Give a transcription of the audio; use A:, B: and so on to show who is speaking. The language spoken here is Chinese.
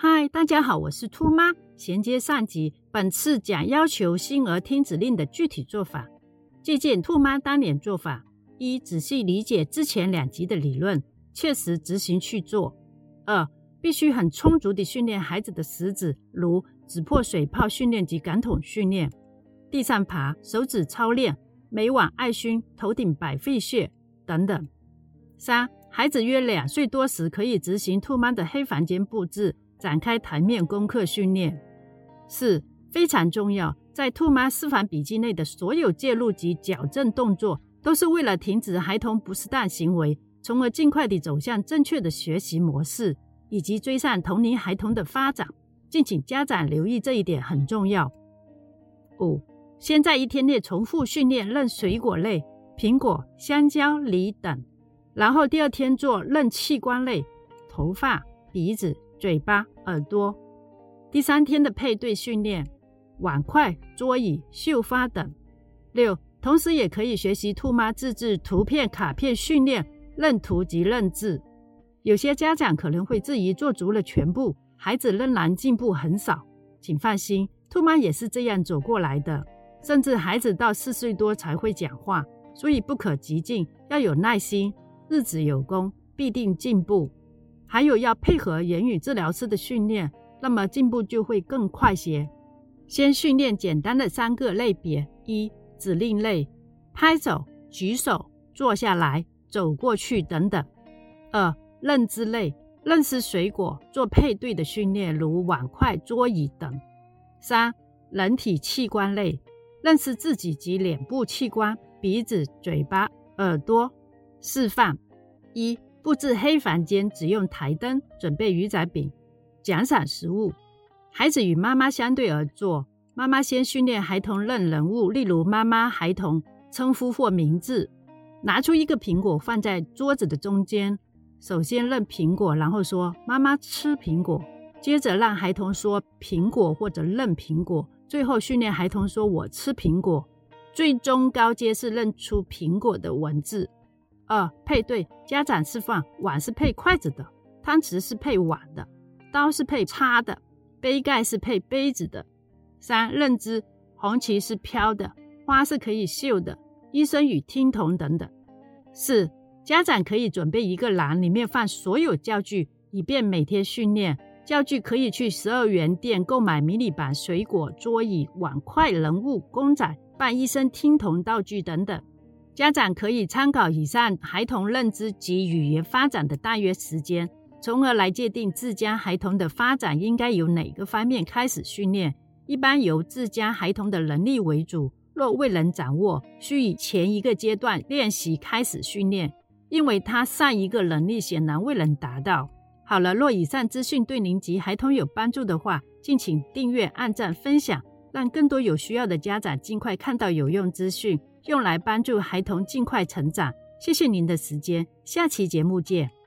A: 嗨，大家好，我是兔妈。衔接上集，本次讲要求新儿听指令的具体做法。借鉴兔妈当年做法：一、仔细理解之前两集的理论，切实执行去做；二、必须很充足地训练孩子的食指，如指破水泡训练及感统训练、地上爬、手指操练、每晚爱熏、头顶百会穴等等。三、孩子约两岁多时，可以执行兔妈的黑房间布置。展开台面功课训练。四非常重要，在兔妈私房笔记内的所有介入及矫正动作，都是为了停止孩童不适当行为，从而尽快地走向正确的学习模式，以及追上同龄孩童的发展。敬请家长留意这一点，很重要。五先在一天内重复训练认水果类，苹果、香蕉、梨等，然后第二天做认器官类，头发、鼻子。嘴巴、耳朵。第三天的配对训练，碗筷、桌椅、绣花等。六，同时也可以学习兔妈自制图片卡片训练认图及认字。有些家长可能会质疑，做足了全部，孩子仍然进步很少。请放心，兔妈也是这样走过来的。甚至孩子到四岁多才会讲话，所以不可急进，要有耐心，日子有功，必定进步。还有要配合言语治疗师的训练，那么进步就会更快些。先训练简单的三个类别：一、指令类，拍手、举手、坐下来、走过去等等；二、认知类，认识水果、做配对的训练，如碗筷、桌椅等；三、人体器官类，认识自己及脸部器官，鼻子、嘴巴、耳朵。示范一。布置黑房间，只用台灯，准备鱼仔饼，奖赏食物。孩子与妈妈相对而坐，妈妈先训练孩童认人物，例如妈妈、孩童称呼或名字。拿出一个苹果放在桌子的中间，首先认苹果，然后说“妈妈吃苹果”，接着让孩童说“苹果”或者认苹果，最后训练孩童说“我吃苹果”。最终高阶是认出苹果的文字。二配对，家长示范：碗是配筷子的，汤匙是配碗的，刀是配叉的，杯盖是配杯子的。三认知：红旗是飘的，花是可以绣的，医生与听筒等等。四家长可以准备一个篮，里面放所有教具，以便每天训练。教具可以去十二元店购买迷你版水果、桌椅、碗筷、人物、公仔、扮医生、听筒道具等等。家长可以参考以上孩童认知及语言发展的大约时间，从而来界定自家孩童的发展应该由哪个方面开始训练。一般由自家孩童的能力为主，若未能掌握，需以前一个阶段练习开始训练，因为他上一个能力显然未能达到。好了，若以上资讯对您及孩童有帮助的话，敬请订阅、按赞、分享，让更多有需要的家长尽快看到有用资讯。用来帮助孩童尽快成长。谢谢您的时间，下期节目见。